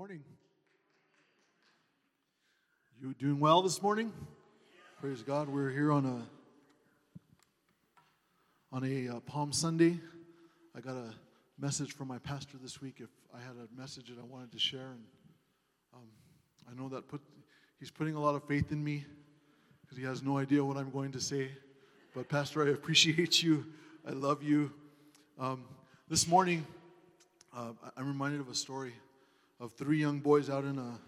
morning. You doing well this morning? Praise God. We're here on a on a uh, Palm Sunday. I got a message from my pastor this week. If I had a message that I wanted to share, and um, I know that put he's putting a lot of faith in me because he has no idea what I'm going to say. But Pastor, I appreciate you. I love you. Um, this morning, uh, I'm reminded of a story of three young boys out in a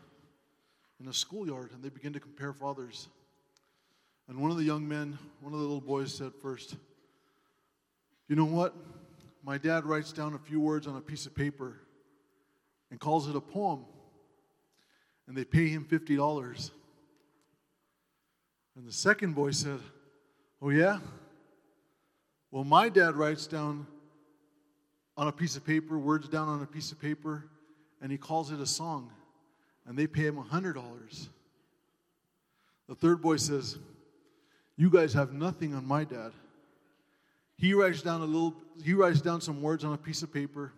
in a schoolyard, and they begin to compare fathers. And one of the young men, one of the little boys, said first, "You know what? My dad writes down a few words on a piece of paper and calls it a poem, and they pay him fifty dollars." And the second boy said, "Oh yeah." Well, my dad writes down on a piece of paper, words down on a piece of paper, and he calls it a song, and they pay him $100. The third boy says, You guys have nothing on my dad. He writes down a little, he writes down some words on a piece of paper,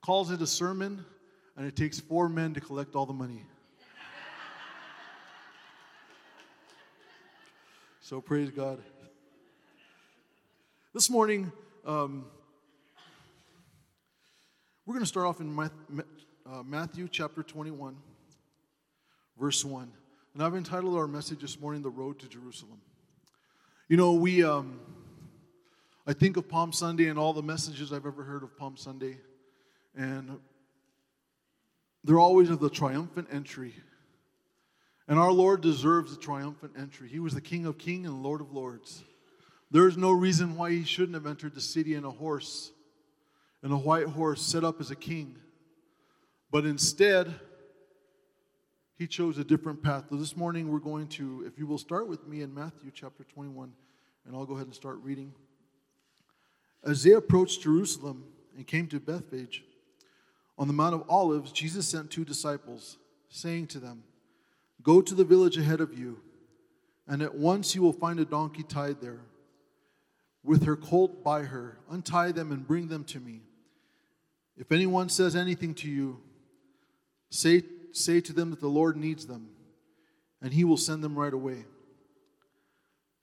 calls it a sermon, and it takes four men to collect all the money. so praise God. This morning, um, we're going to start off in uh, Matthew chapter 21, verse 1. And I've entitled our message this morning, The Road to Jerusalem. You know, we, um, I think of Palm Sunday and all the messages I've ever heard of Palm Sunday, and they're always of the triumphant entry. And our Lord deserves the triumphant entry. He was the King of kings and Lord of lords. There's no reason why he shouldn't have entered the city in a horse, in a white horse set up as a king. But instead, he chose a different path. So this morning we're going to, if you will start with me in Matthew chapter 21, and I'll go ahead and start reading. As they approached Jerusalem and came to Bethphage, on the Mount of Olives, Jesus sent two disciples, saying to them, Go to the village ahead of you, and at once you will find a donkey tied there, with her colt by her. Untie them and bring them to me. If anyone says anything to you, Say, say to them that the Lord needs them, and he will send them right away.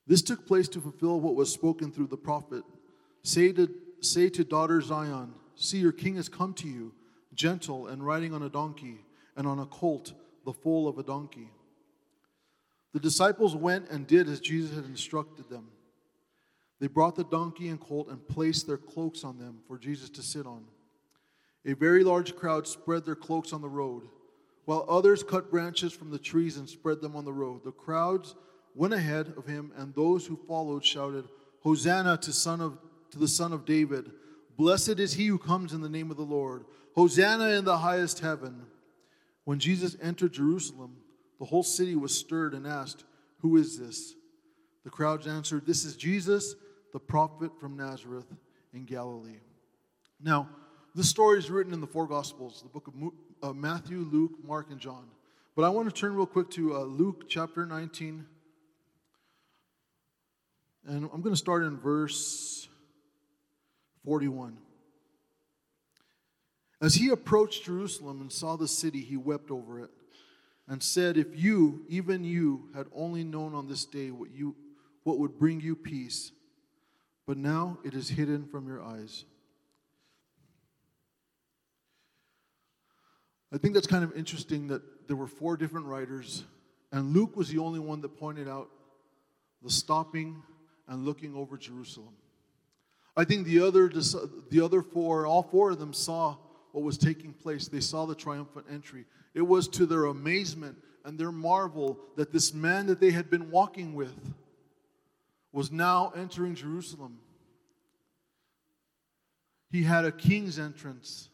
This took place to fulfill what was spoken through the prophet. Say to, say to daughter Zion, See, your king has come to you, gentle and riding on a donkey, and on a colt, the foal of a donkey. The disciples went and did as Jesus had instructed them. They brought the donkey and colt and placed their cloaks on them for Jesus to sit on. A very large crowd spread their cloaks on the road, while others cut branches from the trees and spread them on the road. The crowds went ahead of him, and those who followed shouted, Hosanna to, son of, to the Son of David! Blessed is he who comes in the name of the Lord! Hosanna in the highest heaven! When Jesus entered Jerusalem, the whole city was stirred and asked, Who is this? The crowds answered, This is Jesus, the prophet from Nazareth in Galilee. Now, this story is written in the four Gospels the book of uh, Matthew, Luke, Mark, and John. But I want to turn real quick to uh, Luke chapter 19. And I'm going to start in verse 41. As he approached Jerusalem and saw the city, he wept over it and said, If you, even you, had only known on this day what, you, what would bring you peace, but now it is hidden from your eyes. I think that's kind of interesting that there were four different writers, and Luke was the only one that pointed out the stopping and looking over Jerusalem. I think the other, the other four, all four of them saw what was taking place. They saw the triumphant entry. It was to their amazement and their marvel that this man that they had been walking with was now entering Jerusalem. He had a king's entrance.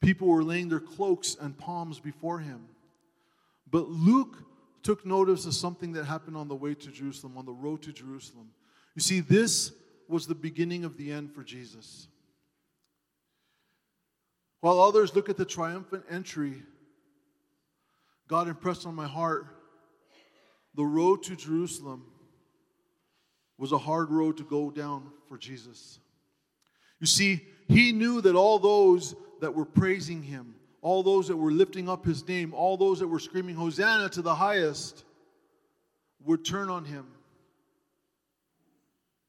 People were laying their cloaks and palms before him. But Luke took notice of something that happened on the way to Jerusalem, on the road to Jerusalem. You see, this was the beginning of the end for Jesus. While others look at the triumphant entry, God impressed on my heart the road to Jerusalem was a hard road to go down for Jesus. You see, he knew that all those that were praising him, all those that were lifting up his name, all those that were screaming, Hosanna to the highest, would turn on him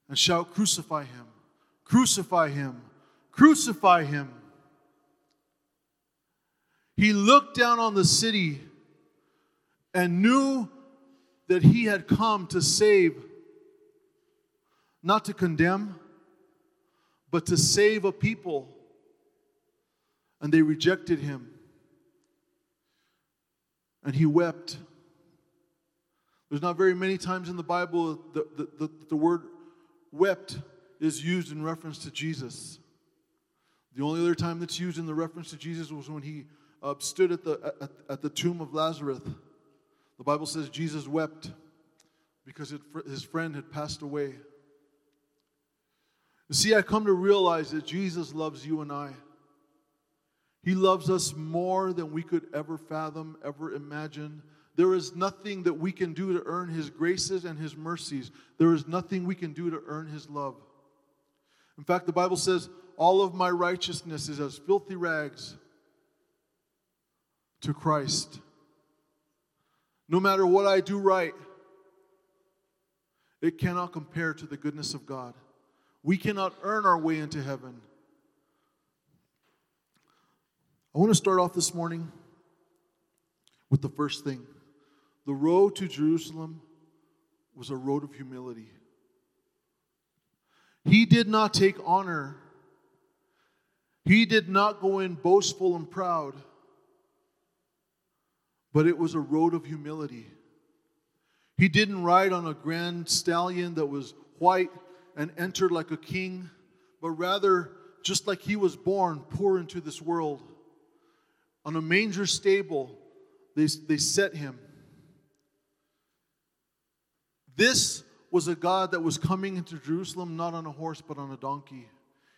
and shout, Crucify him, crucify him, crucify him. He looked down on the city and knew that he had come to save, not to condemn, but to save a people. And they rejected him. And he wept. There's not very many times in the Bible that the, the, the, word wept is used in reference to Jesus. The only other time that's used in the reference to Jesus was when he uh, stood at the, at, at the tomb of Lazarus. The Bible says Jesus wept because it, his friend had passed away. You see, I come to realize that Jesus loves you and I. He loves us more than we could ever fathom, ever imagine. There is nothing that we can do to earn His graces and His mercies. There is nothing we can do to earn His love. In fact, the Bible says, All of my righteousness is as filthy rags to Christ. No matter what I do right, it cannot compare to the goodness of God. We cannot earn our way into heaven. I want to start off this morning with the first thing. The road to Jerusalem was a road of humility. He did not take honor, he did not go in boastful and proud, but it was a road of humility. He didn't ride on a grand stallion that was white and entered like a king, but rather, just like he was born, poor into this world. On a manger stable, they, they set him. This was a God that was coming into Jerusalem not on a horse, but on a donkey,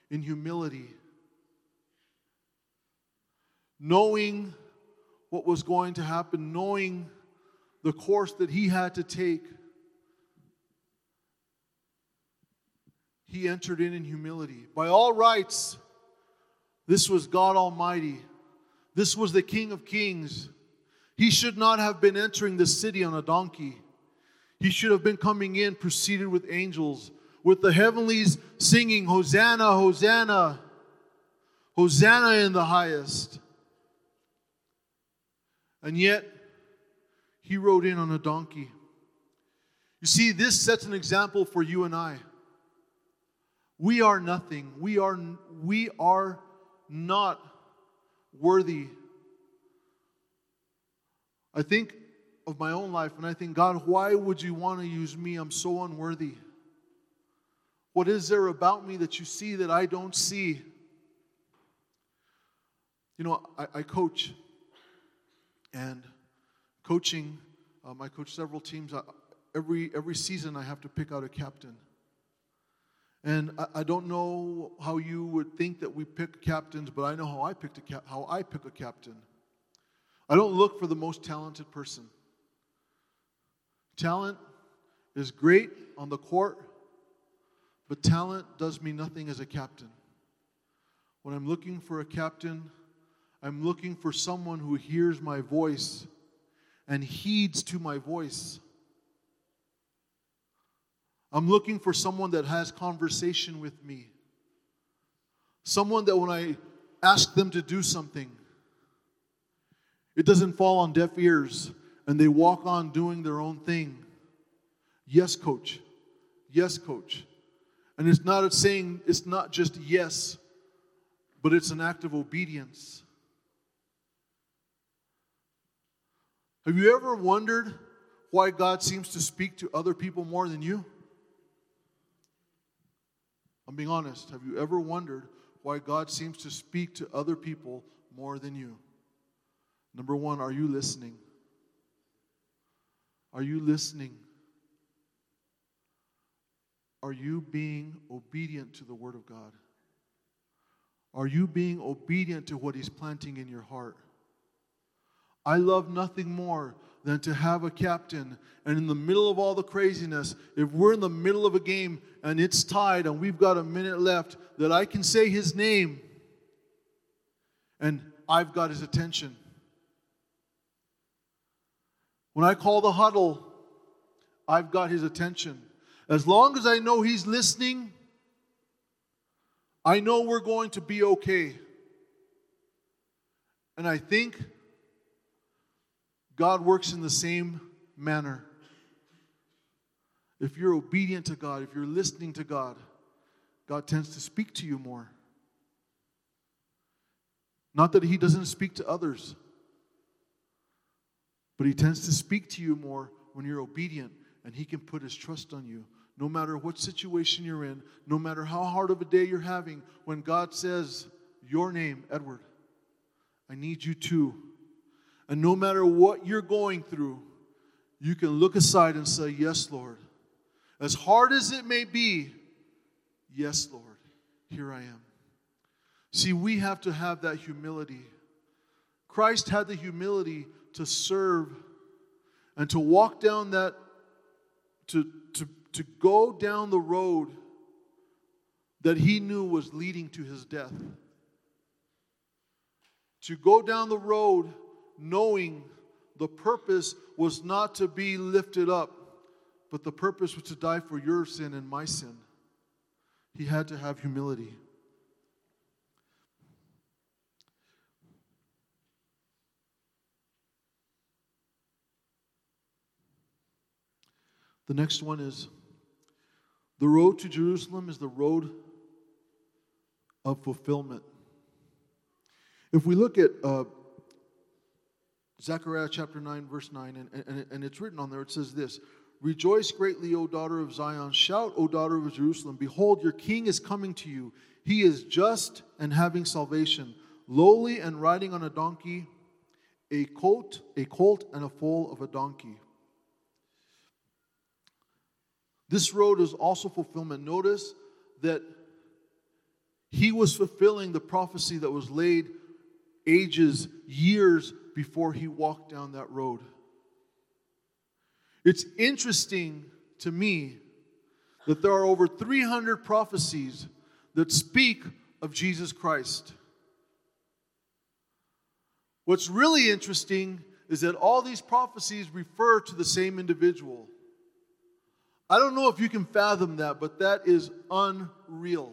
in humility. Knowing what was going to happen, knowing the course that he had to take, he entered in in humility. By all rights, this was God Almighty. This was the King of Kings. He should not have been entering the city on a donkey. He should have been coming in preceded with angels, with the heavenlies singing, Hosanna, Hosanna, Hosanna in the highest. And yet, he rode in on a donkey. You see, this sets an example for you and I. We are nothing. We are, we are not worthy. I think of my own life and I think, God, why would you want to use me? I'm so unworthy. What is there about me that you see that I don't see? You know, I, I coach, and coaching, um, I coach several teams. I, every, every season, I have to pick out a captain. And I, I, don't know how you would think that we pick captains, but I know how I picked a cap- how I pick a captain. I don't look for the most talented person. Talent is great on the court, but talent does me nothing as a captain. When I'm looking for a captain, I'm looking for someone who hears my voice and heeds to my voice. I'm looking for someone that has conversation with me. Someone that when I ask them to do something, it doesn't fall on deaf ears and they walk on doing their own thing. Yes, coach. Yes, coach. And it's not a saying, it's not just yes, but it's an act of obedience. Have you ever wondered why God seems to speak to other people more than you? I'm being honest. Have you ever wondered why God seems to speak to other people more than you? Number one, are you listening? Are you listening? Are you being obedient to the Word of God? Are you being obedient to what He's planting in your heart? I love nothing more than to have a captain. And in the middle of all the craziness, if we're in the middle of a game and it's tied and we've got a minute left, that I can say his name and I've got his attention. When I call the huddle, I've got his attention. As long as I know he's listening, I know we're going to be okay. And I think God works in the same manner. If you're obedient to God, if you're listening to God, God tends to speak to you more. Not that He doesn't speak to others, but He tends to speak to you more when you're obedient and He can put His trust on you. No matter what situation you're in, no matter how hard of a day you're having, when God says, Your name, Edward, I need you too. And no matter what you're going through, you can look aside and say, Yes, Lord. As hard as it may be, yes, Lord, here I am. See, we have to have that humility. Christ had the humility to serve and to walk down that, to, to, to go down the road that he knew was leading to his death. To go down the road knowing the purpose was not to be lifted up, but the purpose was to die for your sin and my sin. He had to have humility. The next one is the road to Jerusalem is the road of fulfillment. If we look at uh, Zechariah chapter 9, verse 9, and, and, and it's written on there, it says this Rejoice greatly, O daughter of Zion. Shout, O daughter of Jerusalem. Behold, your king is coming to you. He is just and having salvation, lowly and riding on a donkey, a colt, a colt, and a foal of a donkey. This road is also fulfillment. Notice that he was fulfilling the prophecy that was laid ages, years before he walked down that road. It's interesting to me that there are over 300 prophecies that speak of Jesus Christ. What's really interesting is that all these prophecies refer to the same individual. I don't know if you can fathom that, but that is unreal.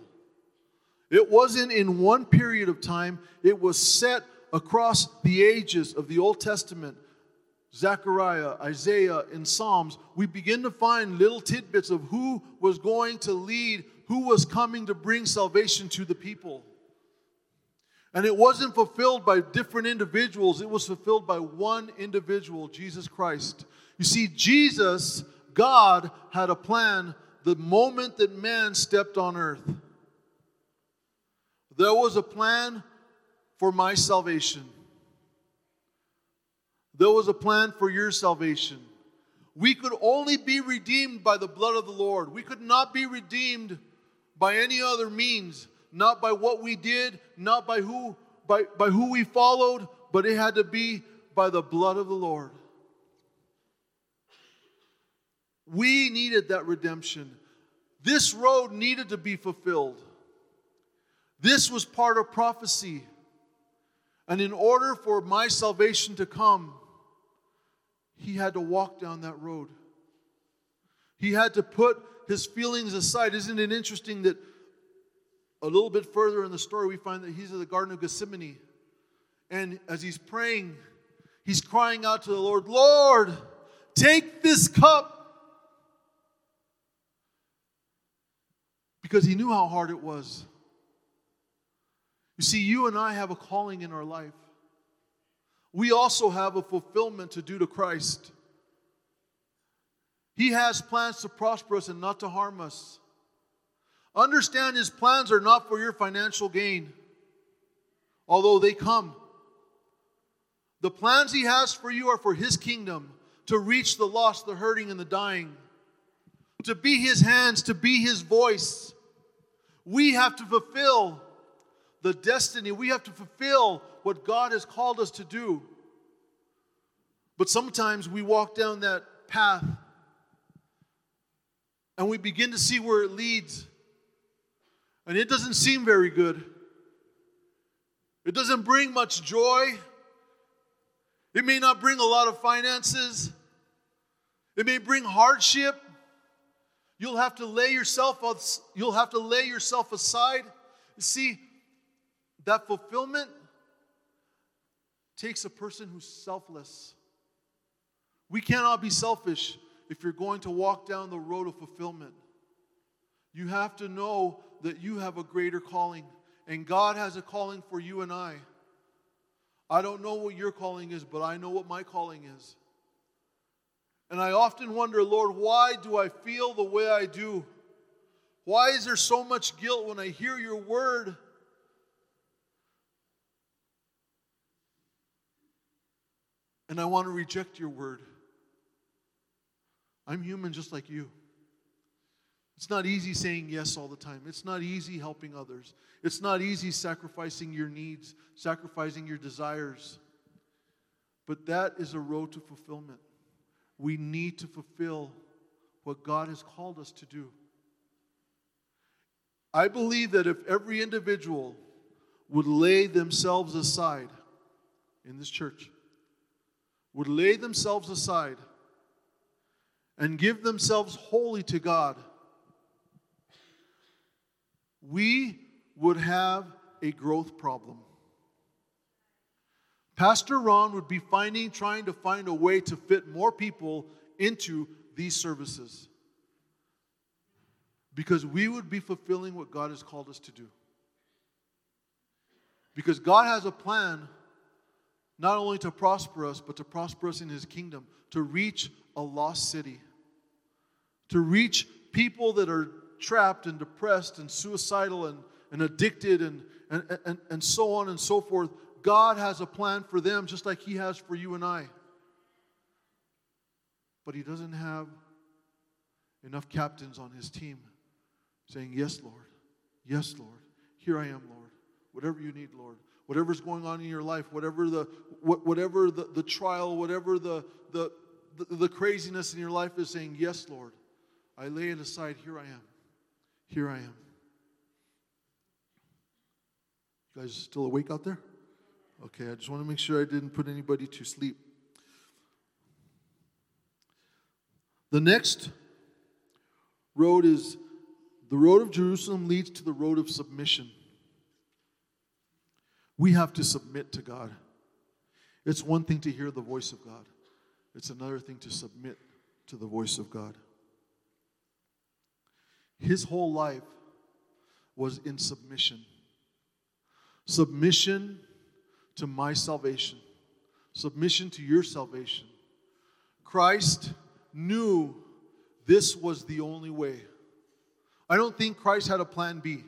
It wasn't in one period of time, it was set across the ages of the Old Testament Zechariah, Isaiah, and Psalms, we begin to find little tidbits of who was going to lead, who was coming to bring salvation to the people. And it wasn't fulfilled by different individuals, it was fulfilled by one individual, Jesus Christ. You see, Jesus, God, had a plan the moment that man stepped on earth. There was a plan for my salvation. There was a plan for your salvation. We could only be redeemed by the blood of the Lord. We could not be redeemed by any other means, not by what we did, not by who by, by who we followed, but it had to be by the blood of the Lord. We needed that redemption. This road needed to be fulfilled. This was part of prophecy. And in order for my salvation to come, he had to walk down that road. He had to put his feelings aside. Isn't it interesting that a little bit further in the story, we find that he's in the Garden of Gethsemane. And as he's praying, he's crying out to the Lord, Lord, take this cup. Because he knew how hard it was. You see, you and I have a calling in our life we also have a fulfillment to do to Christ. He has plans to prosper us and not to harm us. Understand his plans are not for your financial gain, although they come. The plans he has for you are for his kingdom to reach the lost, the hurting, and the dying, to be his hands, to be his voice. We have to fulfill the destiny, we have to fulfill what God has called us to do. But sometimes we walk down that path and we begin to see where it leads. And it doesn't seem very good. It doesn't bring much joy. It may not bring a lot of finances. It may bring hardship. You'll have to lay yourself you'll have to lay yourself aside. See, that fulfillment takes a person who's selfless. We cannot be selfish if you're going to walk down the road of fulfillment. You have to know that you have a greater calling, and God has a calling for you and I. I don't know what your calling is, but I know what my calling is. And I often wonder, Lord, why do I feel the way I do? Why is there so much guilt when I hear your word? And I want to reject your word. I'm human just like you. It's not easy saying yes all the time. It's not easy helping others. It's not easy sacrificing your needs, sacrificing your desires. But that is a road to fulfillment. We need to fulfill what God has called us to do. I believe that if every individual would lay themselves aside in this church, would lay themselves aside and give themselves wholly to God, we would have a growth problem. Pastor Ron would be finding, trying to find a way to fit more people into these services because we would be fulfilling what God has called us to do. Because God has a plan not only to prosper us, but to prosper us in His kingdom, to reach a lost city, to reach people that are trapped and depressed and suicidal and, and addicted and, and, and, and so on and so forth. God has a plan for them just like He has for you and I. But He doesn't have enough captains on His team saying, Yes, Lord. Yes, Lord. Here I am, Lord. Whatever you need, Lord. Whatever's going on in your life, whatever the whatever the, the trial, whatever the, the the, the craziness in your life is saying, Yes, Lord. I lay it aside. Here I am. Here I am. You guys still awake out there? Okay, I just want to make sure I didn't put anybody to sleep. The next road is the road of Jerusalem leads to the road of submission. We have to submit to God. It's one thing to hear the voice of God, it's another thing to submit to the voice of God. His whole life was in submission. Submission to my salvation, submission to your salvation. Christ knew this was the only way. I don't think Christ had a plan B.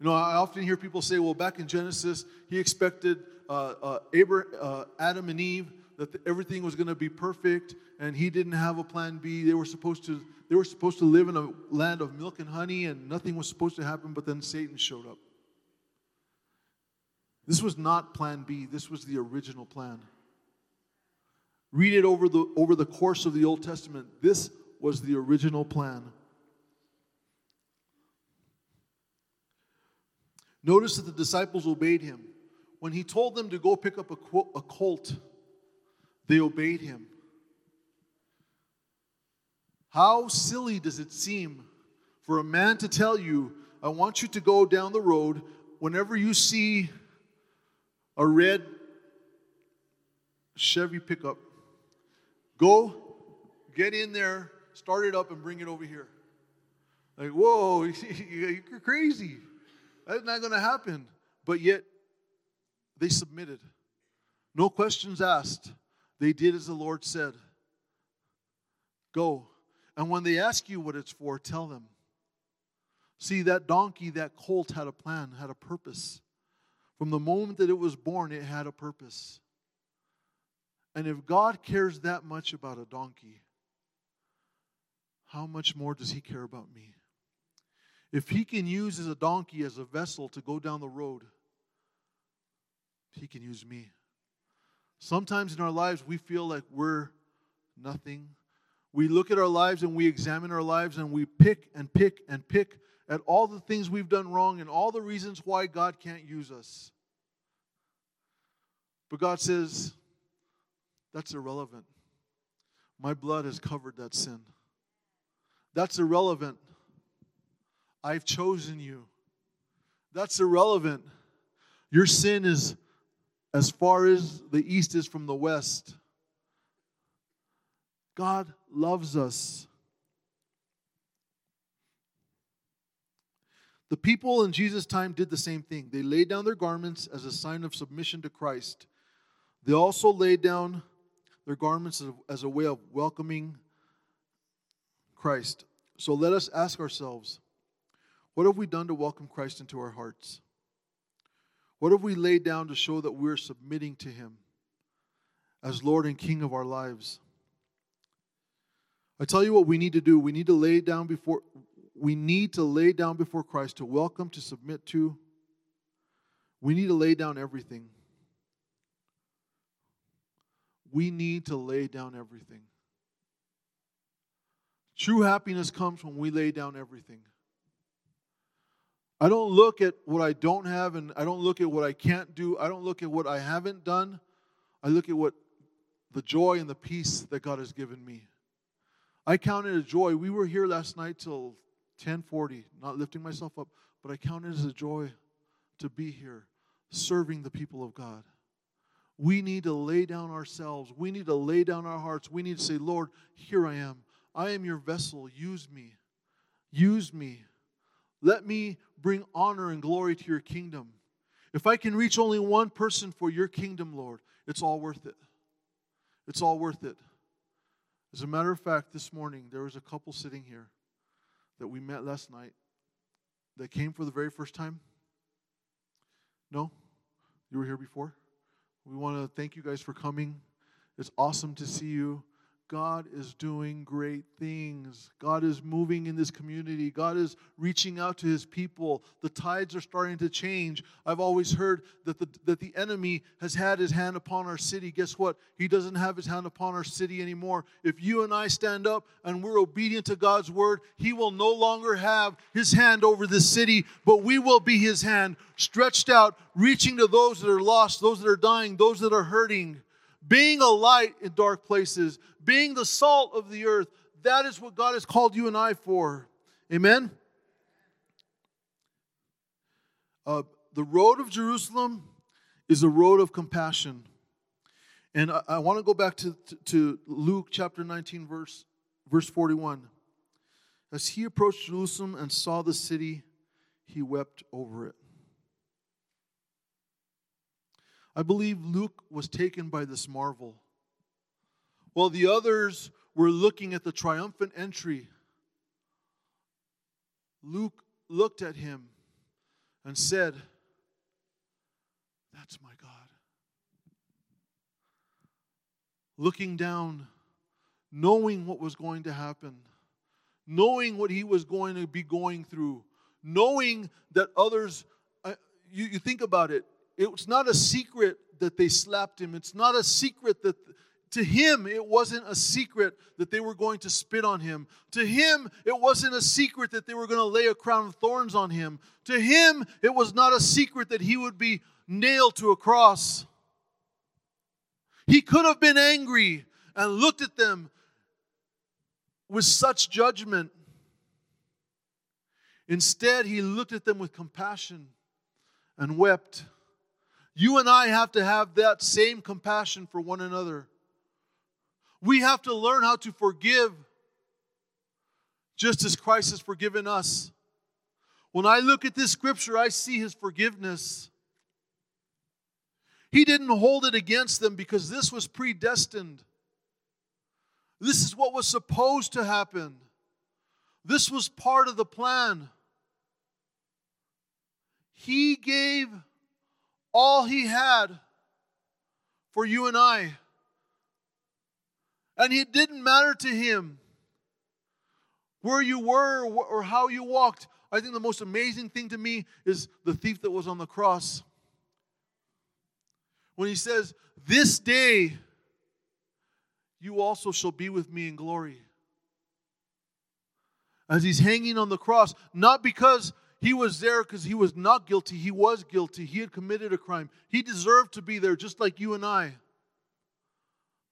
You know, I often hear people say, well, back in Genesis, he expected uh, uh, Abraham, uh, Adam and Eve that the, everything was going to be perfect, and he didn't have a plan B. They were supposed to they were supposed to live in a land of milk and honey, and nothing was supposed to happen. But then Satan showed up. This was not Plan B. This was the original plan. Read it over the over the course of the Old Testament. This was the original plan. Notice that the disciples obeyed him. When he told them to go pick up a, a colt, they obeyed him. How silly does it seem for a man to tell you, I want you to go down the road whenever you see a red Chevy pickup, go get in there, start it up, and bring it over here. Like, whoa, you're crazy. That's not going to happen. But yet, they submitted. No questions asked. They did as the Lord said. Go. And when they ask you what it's for, tell them. See, that donkey, that colt had a plan, had a purpose. From the moment that it was born, it had a purpose. And if God cares that much about a donkey, how much more does He care about me? If he can use as a donkey as a vessel to go down the road, he can use me. Sometimes in our lives, we feel like we're nothing. We look at our lives and we examine our lives and we pick and pick and pick at all the things we've done wrong and all the reasons why God can't use us. But God says, that's irrelevant. My blood has covered that sin. That's irrelevant. I've chosen you. That's irrelevant. Your sin is as far as the east is from the west. God loves us. The people in Jesus' time did the same thing. They laid down their garments as a sign of submission to Christ. They also laid down their garments as a way of welcoming Christ. So let us ask ourselves what have we done to welcome Christ into our hearts? What have we laid down to show that we're submitting to Him as Lord and King of our lives? I tell you what we need to do. We need to lay down before we need to lay down before Christ to welcome, to submit to. We need to lay down everything. We need to lay down everything. True happiness comes when we lay down everything. I don't look at what I don't have and I don't look at what I can't do. I don't look at what I haven't done. I look at what the joy and the peace that God has given me. I count it a joy. We were here last night till 1040, not lifting myself up, but I count it as a joy to be here serving the people of God. We need to lay down ourselves. We need to lay down our hearts. We need to say, Lord, here I am. I am your vessel. Use me. Use me. Let me bring honor and glory to your kingdom. If I can reach only one person for your kingdom, Lord, it's all worth it. It's all worth it. As a matter of fact, this morning there was a couple sitting here that we met last night that came for the very first time. No? You were here before? We want to thank you guys for coming. It's awesome to see you. God is doing great things. God is moving in this community. God is reaching out to his people. The tides are starting to change. I've always heard that the, that the enemy has had his hand upon our city. Guess what? He doesn't have his hand upon our city anymore. If you and I stand up and we're obedient to God's word, he will no longer have his hand over this city, but we will be his hand stretched out, reaching to those that are lost, those that are dying, those that are hurting being a light in dark places, being the salt of the earth. That is what God has called you and I for. Amen? Uh, the road of Jerusalem is a road of compassion. And I, I want to go back to, to, to Luke chapter 19, verse, verse 41. As he approached Jerusalem and saw the city, he wept over it. I believe Luke was taken by this marvel. While the others were looking at the triumphant entry, Luke looked at him and said, That's my God. Looking down, knowing what was going to happen, knowing what he was going to be going through, knowing that others, uh, you, you think about it, it's not a secret that they slapped him. It's not a secret that to him it wasn't a secret that they were going to spit on him. To him it wasn't a secret that they were going to lay a crown of thorns on him. To him it was not a secret that he would be nailed to a cross. He could have been angry and looked at them with such judgment. Instead, he looked at them with compassion and wept. You and I have to have that same compassion for one another. We have to learn how to forgive just as Christ has forgiven us. When I look at this scripture, I see his forgiveness. He didn't hold it against them because this was predestined. This is what was supposed to happen. This was part of the plan. He gave all he had for you and I. And it didn't matter to him where you were or how you walked. I think the most amazing thing to me is the thief that was on the cross. When he says, This day you also shall be with me in glory. As he's hanging on the cross, not because he was there because he was not guilty. He was guilty. He had committed a crime. He deserved to be there, just like you and I.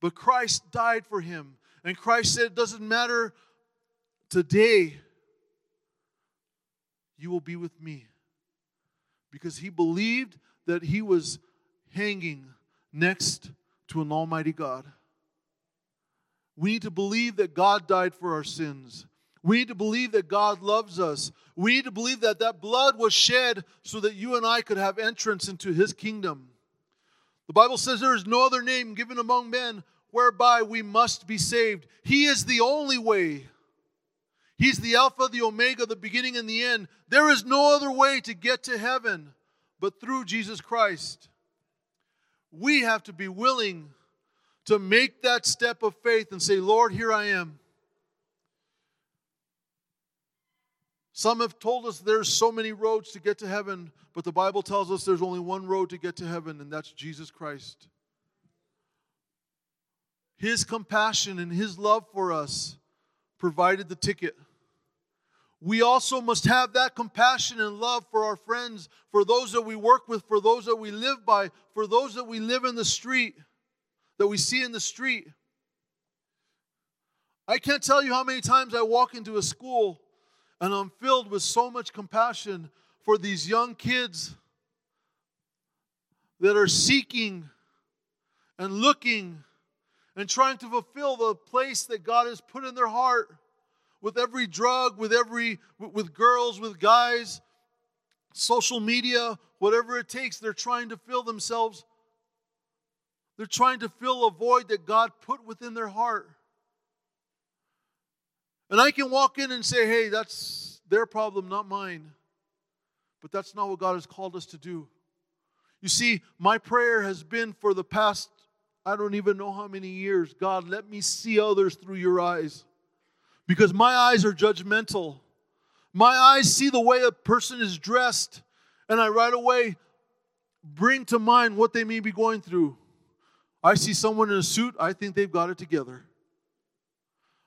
But Christ died for him. And Christ said, It doesn't matter today, you will be with me. Because he believed that he was hanging next to an almighty God. We need to believe that God died for our sins. We need to believe that God loves us. We need to believe that that blood was shed so that you and I could have entrance into his kingdom. The Bible says there is no other name given among men whereby we must be saved. He is the only way. He's the Alpha, the Omega, the beginning and the end. There is no other way to get to heaven but through Jesus Christ. We have to be willing to make that step of faith and say, Lord, here I am. Some have told us there's so many roads to get to heaven, but the Bible tells us there's only one road to get to heaven, and that's Jesus Christ. His compassion and His love for us provided the ticket. We also must have that compassion and love for our friends, for those that we work with, for those that we live by, for those that we live in the street, that we see in the street. I can't tell you how many times I walk into a school and I'm filled with so much compassion for these young kids that are seeking and looking and trying to fulfill the place that God has put in their heart with every drug, with every with girls, with guys, social media, whatever it takes, they're trying to fill themselves. They're trying to fill a void that God put within their heart. And I can walk in and say, hey, that's their problem, not mine. But that's not what God has called us to do. You see, my prayer has been for the past I don't even know how many years. God, let me see others through your eyes. Because my eyes are judgmental. My eyes see the way a person is dressed, and I right away bring to mind what they may be going through. I see someone in a suit, I think they've got it together.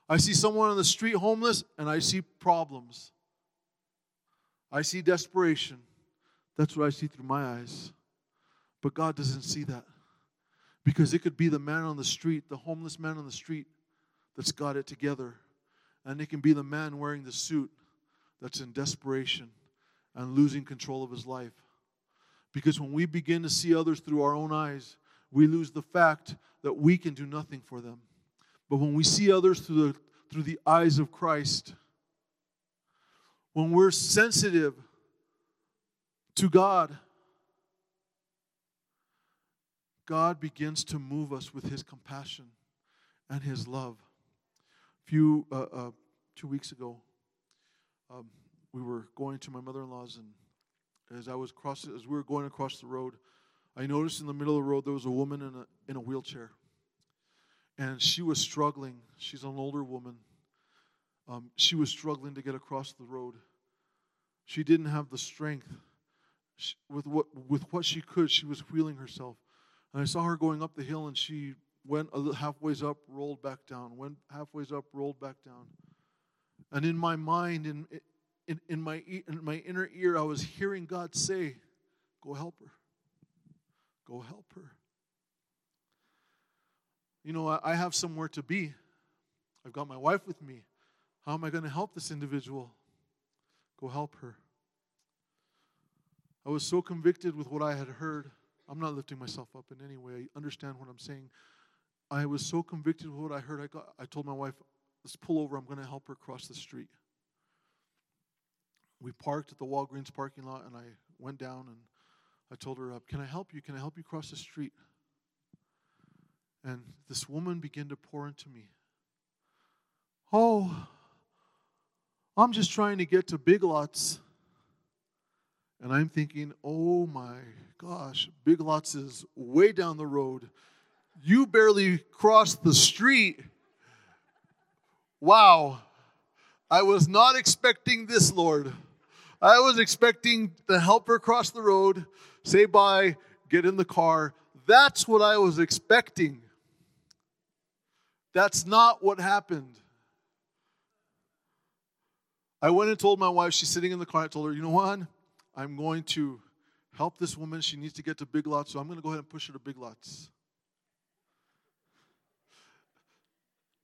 I see someone on the street homeless, and I see problems. I see desperation. That's what I see through my eyes. But God doesn't see that. Because it could be the man on the street, the homeless man on the street that's got it together. And it can be the man wearing the suit that's in desperation and losing control of his life. Because when we begin to see others through our own eyes, we lose the fact that we can do nothing for them. But when we see others through the, through the eyes of Christ, when we're sensitive to God, God begins to move us with His compassion and His love. A few, uh, uh, two weeks ago, um, we were going to my mother-in-law's, and as I was crossing, as we were going across the road, I noticed in the middle of the road there was a woman in a in a wheelchair, and she was struggling. She's an older woman. Um, she was struggling to get across the road. She didn't have the strength. She, with what with what she could, she was wheeling herself. And I saw her going up the hill, and she went halfway up, rolled back down, went halfway up, rolled back down. And in my mind, in, in, in, my, in my inner ear, I was hearing God say, Go help her. Go help her. You know, I, have somewhere to be. I've got my wife with me. How am I going to help this individual? Go help her. I was so convicted with what I had heard. I'm not lifting myself up in any way. I understand what I'm saying. I was so convicted with what I heard. I, got, I told my wife, let's pull over. I'm going to help her cross the street. We parked at the Walgreens parking lot, and I went down and I told her, uh, Can I help you? Can I help you cross the street? And this woman began to pour into me. Oh, I'm just trying to get to Big Lots. And I'm thinking, oh my gosh, Big Lots is way down the road. You barely crossed the street. Wow. I was not expecting this, Lord. I was expecting the helper cross the road, say bye, get in the car. That's what I was expecting. That's not what happened. I went and told my wife, she's sitting in the car, I told her, you know what? I'm going to help this woman. She needs to get to Big Lots, so I'm going to go ahead and push her to Big Lots.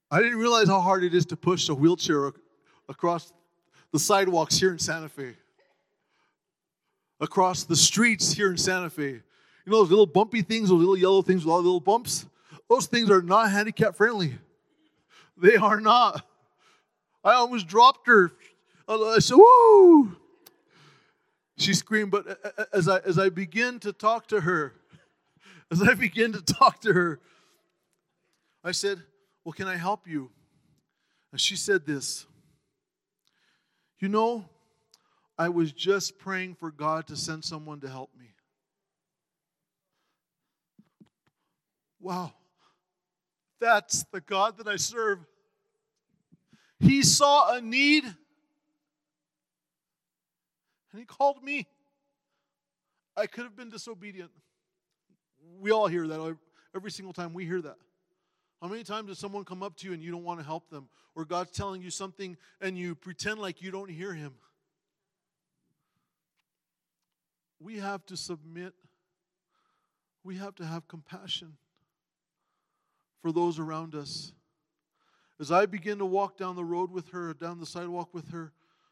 I didn't realize how hard it is to push a wheelchair across the sidewalks here in Santa Fe, across the streets here in Santa Fe. You know those little bumpy things, those little yellow things with all the little bumps? Those things are not handicap friendly. They are not. I almost dropped her. I said, woo! She screamed, but as I, as I begin to talk to her, as I begin to talk to her, I said, Well, can I help you? And she said this You know, I was just praying for God to send someone to help me. Wow, that's the God that I serve. He saw a need and he called me. I could have been disobedient. We all hear that every single time we hear that. How many times does someone come up to you and you don't want to help them? Or God's telling you something and you pretend like you don't hear Him? We have to submit, we have to have compassion for those around us. As I begin to walk down the road with her, down the sidewalk with her,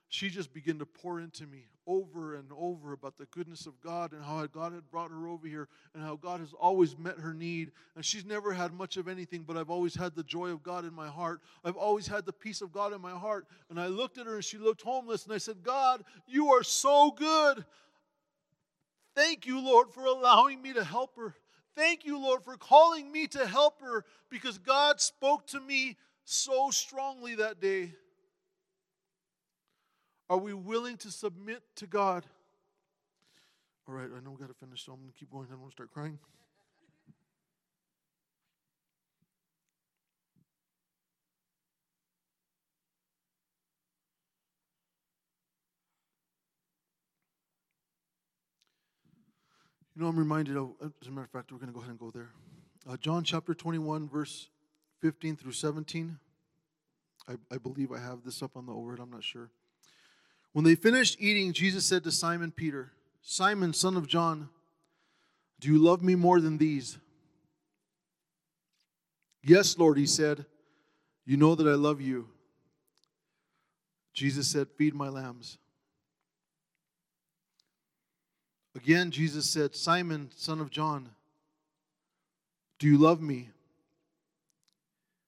she just began to pour into me over and over about the goodness of God and how God had brought her over here and how God has always met her need. And she's never had much of anything, but I've always had the joy of God in my heart. I've always had the peace of God in my heart. And I looked at her and she looked homeless and I said, God, you are so good. Thank you, Lord, for allowing me to help her. Thank you, Lord, for calling me to help her because God spoke to me so strongly that day. Are we willing to submit to God? All right, I know we got to finish, so I'm going to keep going. I don't want to start crying. You know, I'm reminded of, as a matter of fact, we're going to go ahead and go there. Uh, John chapter 21, verse 15 through 17. I, I believe I have this up on the overhead, I'm not sure. When they finished eating, Jesus said to Simon Peter, Simon, son of John, do you love me more than these? Yes, Lord, he said, You know that I love you. Jesus said, Feed my lambs. Again, Jesus said, Simon, son of John, do you love me?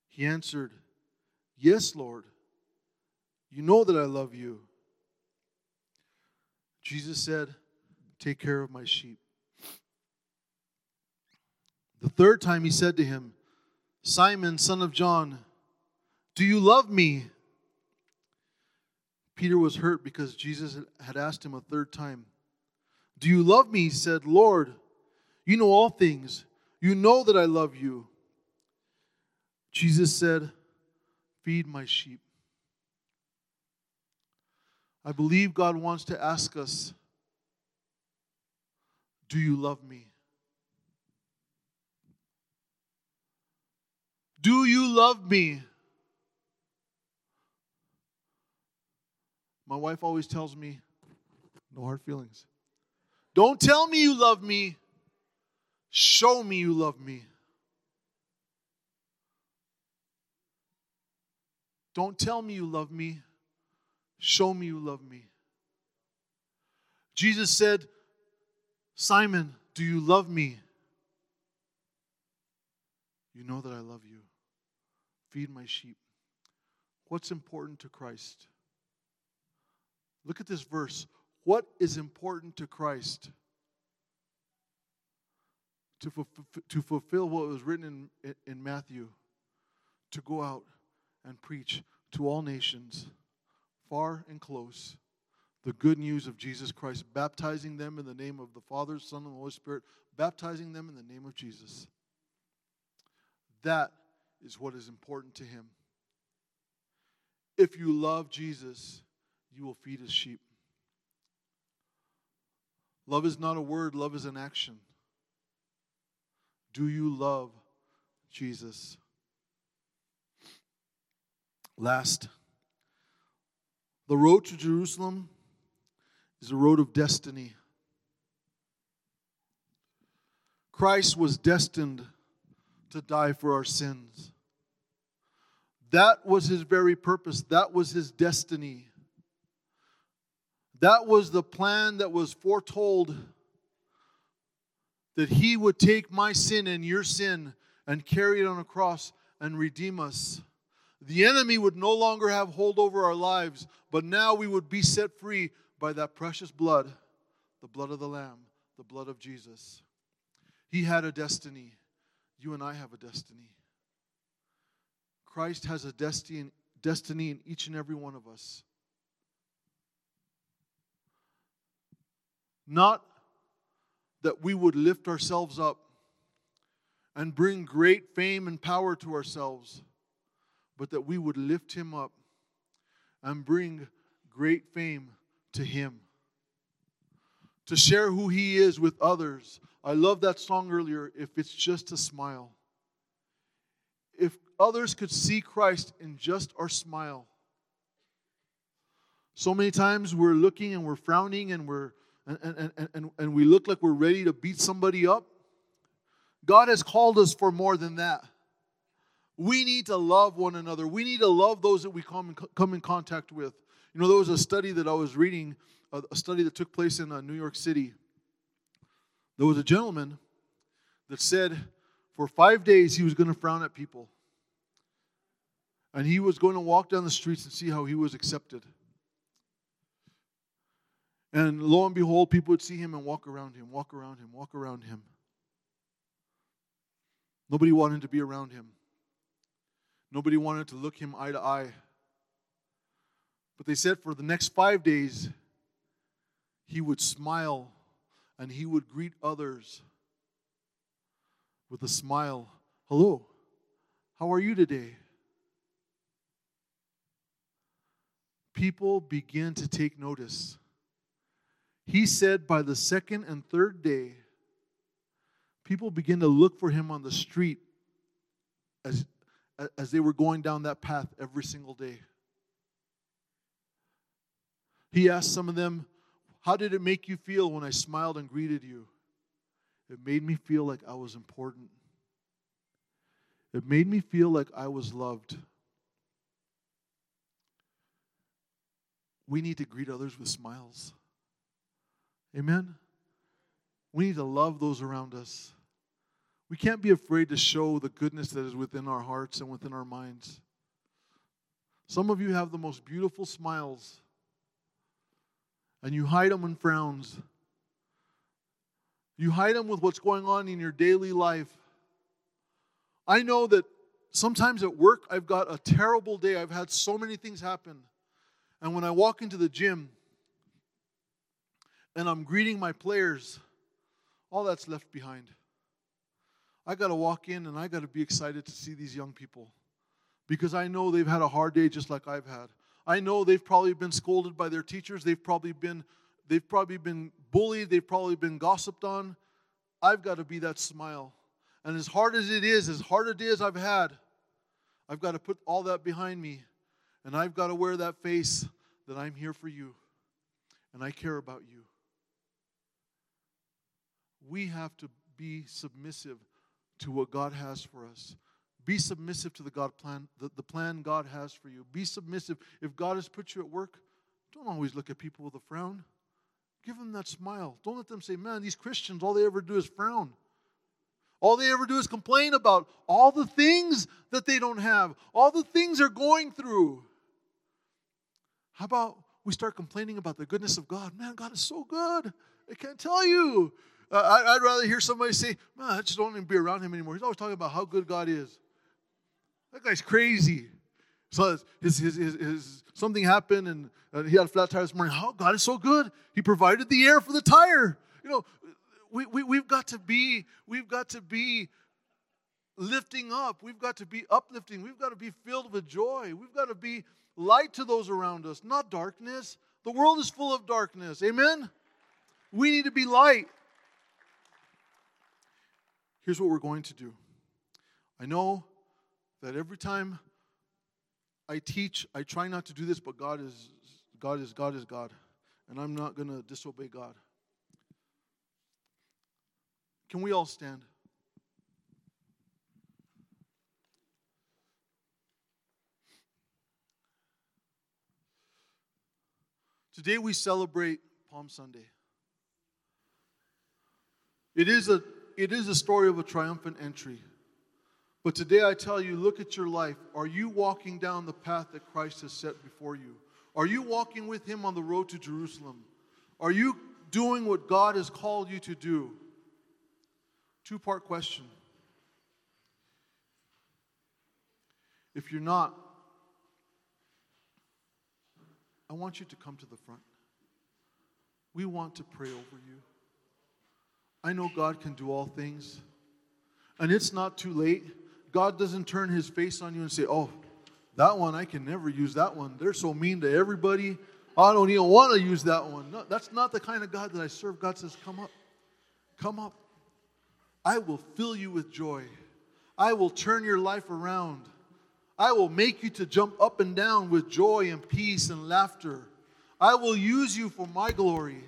He answered, Yes, Lord. You know that I love you. Jesus said, Take care of my sheep. The third time he said to him, Simon, son of John, do you love me? Peter was hurt because Jesus had asked him a third time, Do you love me? He said, Lord, you know all things. You know that I love you. Jesus said, Feed my sheep. I believe God wants to ask us Do you love me? Do you love me? My wife always tells me, no hard feelings. Don't tell me you love me. Show me you love me. Don't tell me you love me. Show me you love me. Jesus said, Simon, do you love me? You know that I love you. Feed my sheep. What's important to Christ? Look at this verse. What is important to Christ? To, to fulfill what was written in, in Matthew, to go out and preach to all nations far and close, the good news of Jesus Christ, baptizing them in the name of the Father, Son, and Holy Spirit, baptizing them in the name of Jesus. That is what is important to him. If you love Jesus, you will feed his sheep. Love is not a word, love is an action. Do you love Jesus? Last The road to Jerusalem is a road of destiny. Christ was destined to die for our sins. That was his very purpose, that was his destiny. That was the plan that was foretold that he would take my sin and your sin and carry it on a cross and redeem us. The enemy would no longer have hold over our lives, but now we would be set free by that precious blood, the blood of the Lamb, the blood of Jesus. He had a destiny. You and I have a destiny. Christ has a destiny, in each and every one of us. Not that we would lift ourselves up and bring great fame and power to ourselves, but that we would lift him up and bring great fame to him. To share who he is with others. I love that song earlier, If It's Just a Smile. If others could see Christ in just our smile. So many times we're looking and we're frowning and we're and, and, and, and we look like we're ready to beat somebody up. God has called us for more than that. We need to love one another. We need to love those that we come in, come in contact with. You know, there was a study that I was reading, a study that took place in uh, New York City. There was a gentleman that said for five days he was going to frown at people. And he was going to walk down the streets and see how he was accepted. And lo and behold, people would see him and walk around him, walk around him, walk around him. Nobody wanted to be around him. Nobody wanted to look him eye to eye. But they said for the next five days, he would smile and he would greet others with a smile. Hello, how are you today? People begin to take notice. He said by the second and third day, people began to look for him on the street as, as they were going down that path every single day. He asked some of them, How did it make you feel when I smiled and greeted you? It made me feel like I was important. It made me feel like I was loved. We need to greet others with smiles. Amen? We need to love those around us. We can't be afraid to show the goodness that is within our hearts and within our minds. Some of you have the most beautiful smiles, and you hide them in frowns. You hide them with what's going on in your daily life. I know that sometimes at work, I've got a terrible day. I've had so many things happen. And when I walk into the gym, and I'm greeting my players, all that's left behind. I got to walk in and I got to be excited to see these young people because I know they've had a hard day just like I've had. I know they've probably been scolded by their teachers, they've probably been they've probably been bullied, they've probably been gossiped on. I've got to be that smile. And as hard as it is, as hard a day as I've had, I've got to put all that behind me and I've got to wear that face that I'm here for you and I care about you we have to be submissive to what God has for us. Be submissive to the God plan, the, the plan God has for you. Be submissive. If God has put you at work, don't always look at people with a frown. Give them that smile. Don't let them say, man, these Christians, all they ever do is frown. All they ever do is complain about all the things that they don't have, all the things they're going through. How about we start complaining about the goodness of God? Man, God is so good. I can't tell you. Uh, I'd rather hear somebody say, man, I just don't even be around him anymore. He's always talking about how good God is. That guy's crazy. So his, his, his, his something happened and uh, he had a flat tire this morning. How God is so good. He provided the air for the tire. You know, we, we, we've got to be, we've got to be lifting up. We've got to be uplifting. We've got to be filled with joy. We've got to be light to those around us, not darkness. The world is full of darkness. Amen? We need to be light. Here's what we're going to do. I know that every time I teach, I try not to do this, but God is God is God is God, and I'm not going to disobey God. Can we all stand? Today we celebrate Palm Sunday. It is a it is a story of a triumphant entry. But today I tell you, look at your life. Are you walking down the path that Christ has set before you? Are you walking with Him on the road to Jerusalem? Are you doing what God has called you to do? Two part question. If you're not, I want you to come to the front. We want to pray over you. I know God can do all things. And it's not too late. God doesn't turn his face on you and say, Oh, that one, I can never use that one. They're so mean to everybody. I don't even want to use that one. No, that's not the kind of God that I serve. God says, Come up. Come up. I will fill you with joy. I will turn your life around. I will make you to jump up and down with joy and peace and laughter. I will use you for my glory,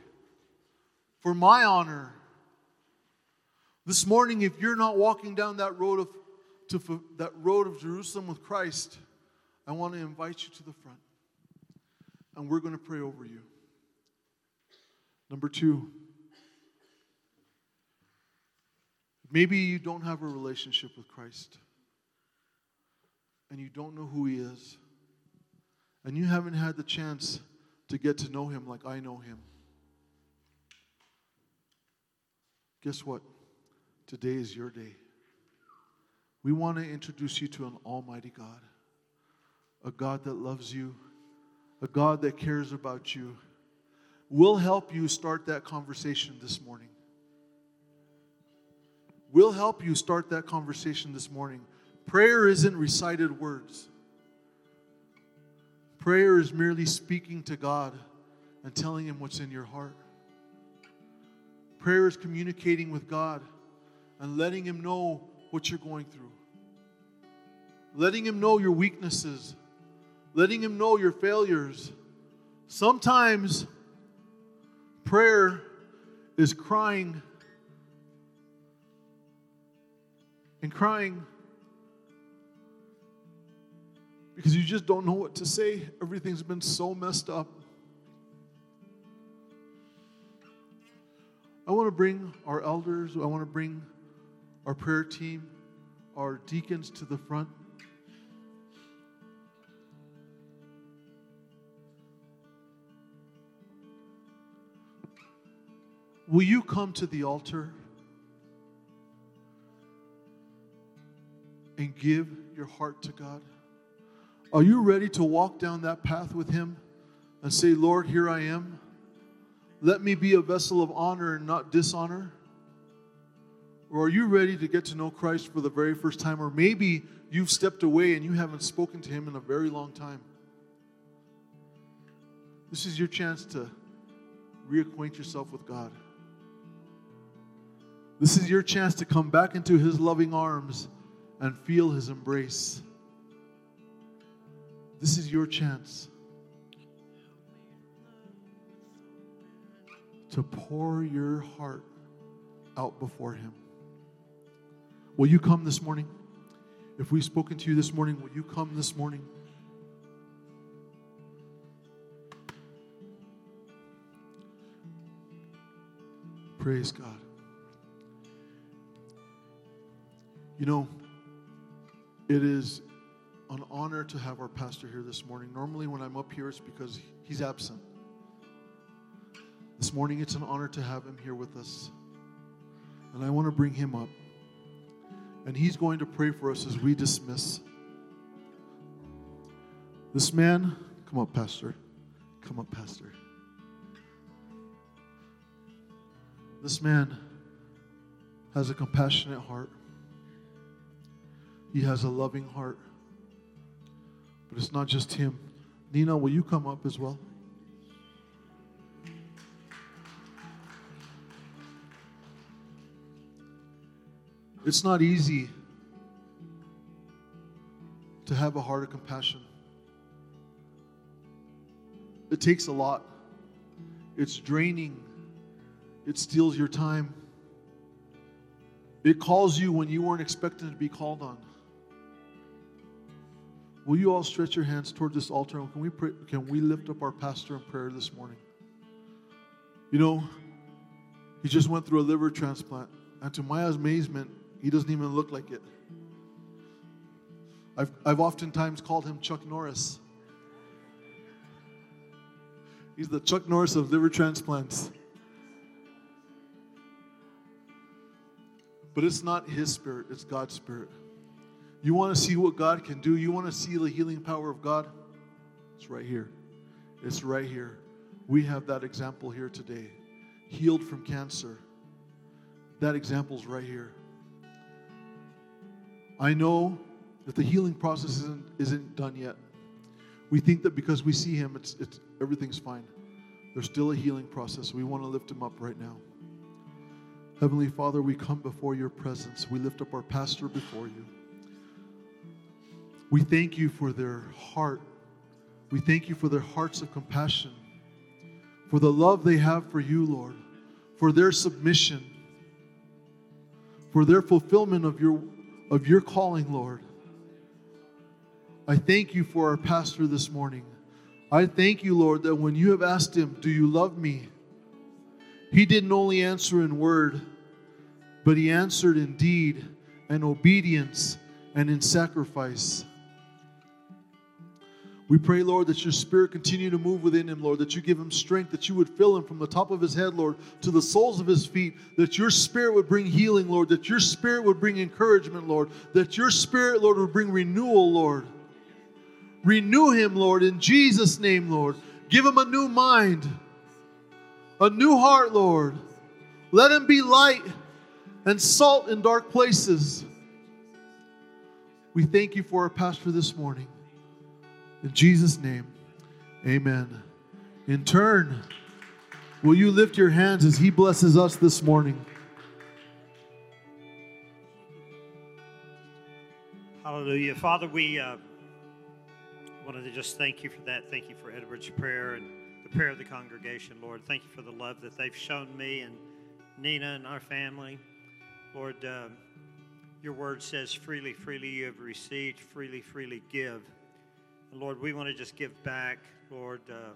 for my honor. This morning, if you're not walking down that road of to that road of Jerusalem with Christ, I want to invite you to the front. And we're going to pray over you. Number two, maybe you don't have a relationship with Christ and you don't know who He is, and you haven't had the chance to get to know Him like I know Him. Guess what? Today is your day. We want to introduce you to an almighty God, a God that loves you, a God that cares about you. We'll help you start that conversation this morning. We'll help you start that conversation this morning. Prayer isn't recited words. Prayer is merely speaking to God and telling Him what's in your heart. Prayer is communicating with God and letting Him know what you're going through. Letting Him know your weaknesses, letting Him know your failures. Sometimes prayer is crying and crying because you just don't know what to say. Everything's been so messed up. I want to bring our elders, I want to bring our prayer team, our deacons to the front. Will you come to the altar and give your heart to God? Are you ready to walk down that path with Him and say, Lord, here I am? Let me be a vessel of honor and not dishonor? Or are you ready to get to know Christ for the very first time? Or maybe you've stepped away and you haven't spoken to Him in a very long time. This is your chance to reacquaint yourself with God. This is your chance to come back into His loving arms and feel His embrace. This is your chance to pour your heart out before Him. Will you come this morning? If we've spoken to you this morning, will you come this morning? Praise God. You know, it is an honor to have our pastor here this morning. Normally, when I'm up here, it's because he's absent. This morning, it's an honor to have him here with us. And I want to bring him up. And he's going to pray for us as we dismiss. This man, come up, Pastor. Come up, Pastor. This man has a compassionate heart. He has a loving heart. But it's not just him. Nina, will you come up as well? It's not easy to have a heart of compassion. it takes a lot. It's draining. It steals your time. It calls you when you weren't expecting to be called on. Will you all stretch your hands toward this altar? Can we pray, can we lift up our pastor in prayer this morning? You know, he just went through a liver transplant, and to my amazement, he doesn't even look like it. I've, I've oftentimes called him Chuck Norris. He's the Chuck Norris of liver transplants. But it's not his spirit, it's God's spirit. You want to see what God can do? You want to see the healing power of God? It's right here. It's right here. We have that example here today. Healed from cancer. That example's right here. I know that the healing process isn't, isn't done yet. We think that because we see him, it's, it's, everything's fine. There's still a healing process. We want to lift him up right now. Heavenly Father, we come before your presence. We lift up our pastor before you. We thank you for their heart. We thank you for their hearts of compassion, for the love they have for you, Lord, for their submission, for their fulfillment of your, of your calling, Lord. I thank you for our pastor this morning. I thank you, Lord, that when you have asked him, Do you love me? He didn't only answer in word, but he answered in deed and obedience and in sacrifice. We pray, Lord, that your spirit continue to move within him, Lord, that you give him strength, that you would fill him from the top of his head, Lord, to the soles of his feet, that your spirit would bring healing, Lord, that your spirit would bring encouragement, Lord, that your spirit, Lord, would bring renewal, Lord. Renew him, Lord, in Jesus' name, Lord. Give him a new mind, a new heart, Lord. Let him be light and salt in dark places. We thank you for our pastor this morning. In Jesus' name, amen. In turn, will you lift your hands as he blesses us this morning? Hallelujah. Father, we uh, wanted to just thank you for that. Thank you for Edward's prayer and the prayer of the congregation, Lord. Thank you for the love that they've shown me and Nina and our family. Lord, uh, your word says, freely, freely you have received, freely, freely give. Lord, we want to just give back, Lord, uh,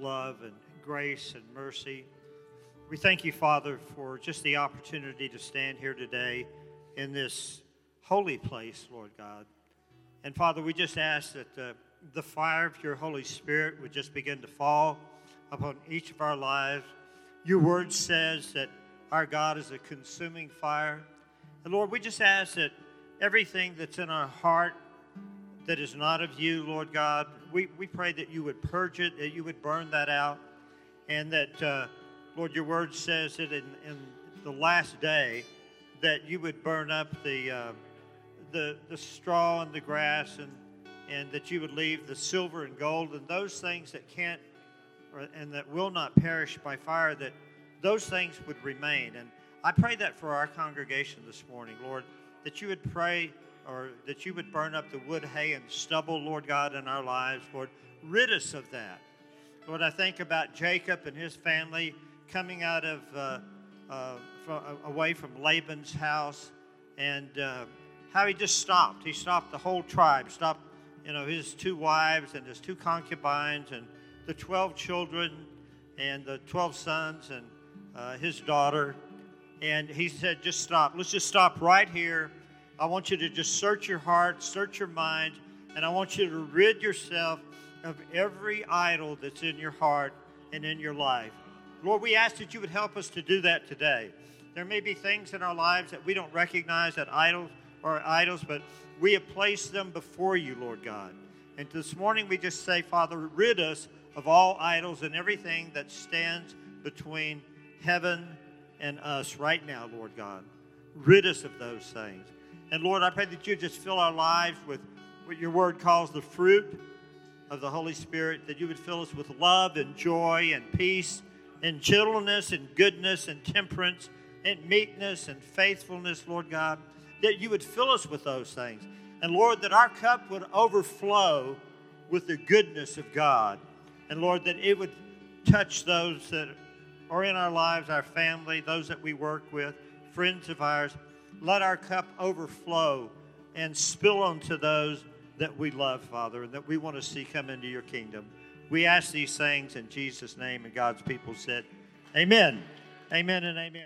love and grace and mercy. We thank you, Father, for just the opportunity to stand here today in this holy place, Lord God. And Father, we just ask that uh, the fire of your Holy Spirit would just begin to fall upon each of our lives. Your word says that our God is a consuming fire. And Lord, we just ask that everything that's in our heart that is not of you, Lord God, we, we pray that you would purge it, that you would burn that out, and that, uh, Lord, your word says that in, in the last day, that you would burn up the, uh, the, the straw and the grass, and, and that you would leave the silver and gold and those things that can't or, and that will not perish by fire, that those things would remain. And I pray that for our congregation this morning, Lord, that you would pray or that you would burn up the wood, hay, and stubble, Lord God, in our lives, Lord. Rid us of that. Lord, I think about Jacob and his family coming out of uh, uh, from, uh, away from Laban's house and uh, how he just stopped. He stopped the whole tribe, stopped, you know, his two wives and his two concubines and the 12 children and the 12 sons and uh, his daughter. And he said, just stop. Let's just stop right here I want you to just search your heart, search your mind, and I want you to rid yourself of every idol that's in your heart and in your life. Lord, we ask that you would help us to do that today. There may be things in our lives that we don't recognize that idols are idols, but we have placed them before you, Lord God. And this morning we just say, Father, rid us of all idols and everything that stands between heaven and us right now, Lord God. Rid us of those things. And Lord, I pray that you just fill our lives with what your word calls the fruit of the Holy Spirit, that you would fill us with love and joy and peace and gentleness and goodness and temperance and meekness and faithfulness, Lord God, that you would fill us with those things. And Lord, that our cup would overflow with the goodness of God. And Lord, that it would touch those that are in our lives, our family, those that we work with, friends of ours. Let our cup overflow and spill onto those that we love, Father, and that we want to see come into your kingdom. We ask these things in Jesus' name, and God's people said, Amen. Amen and amen.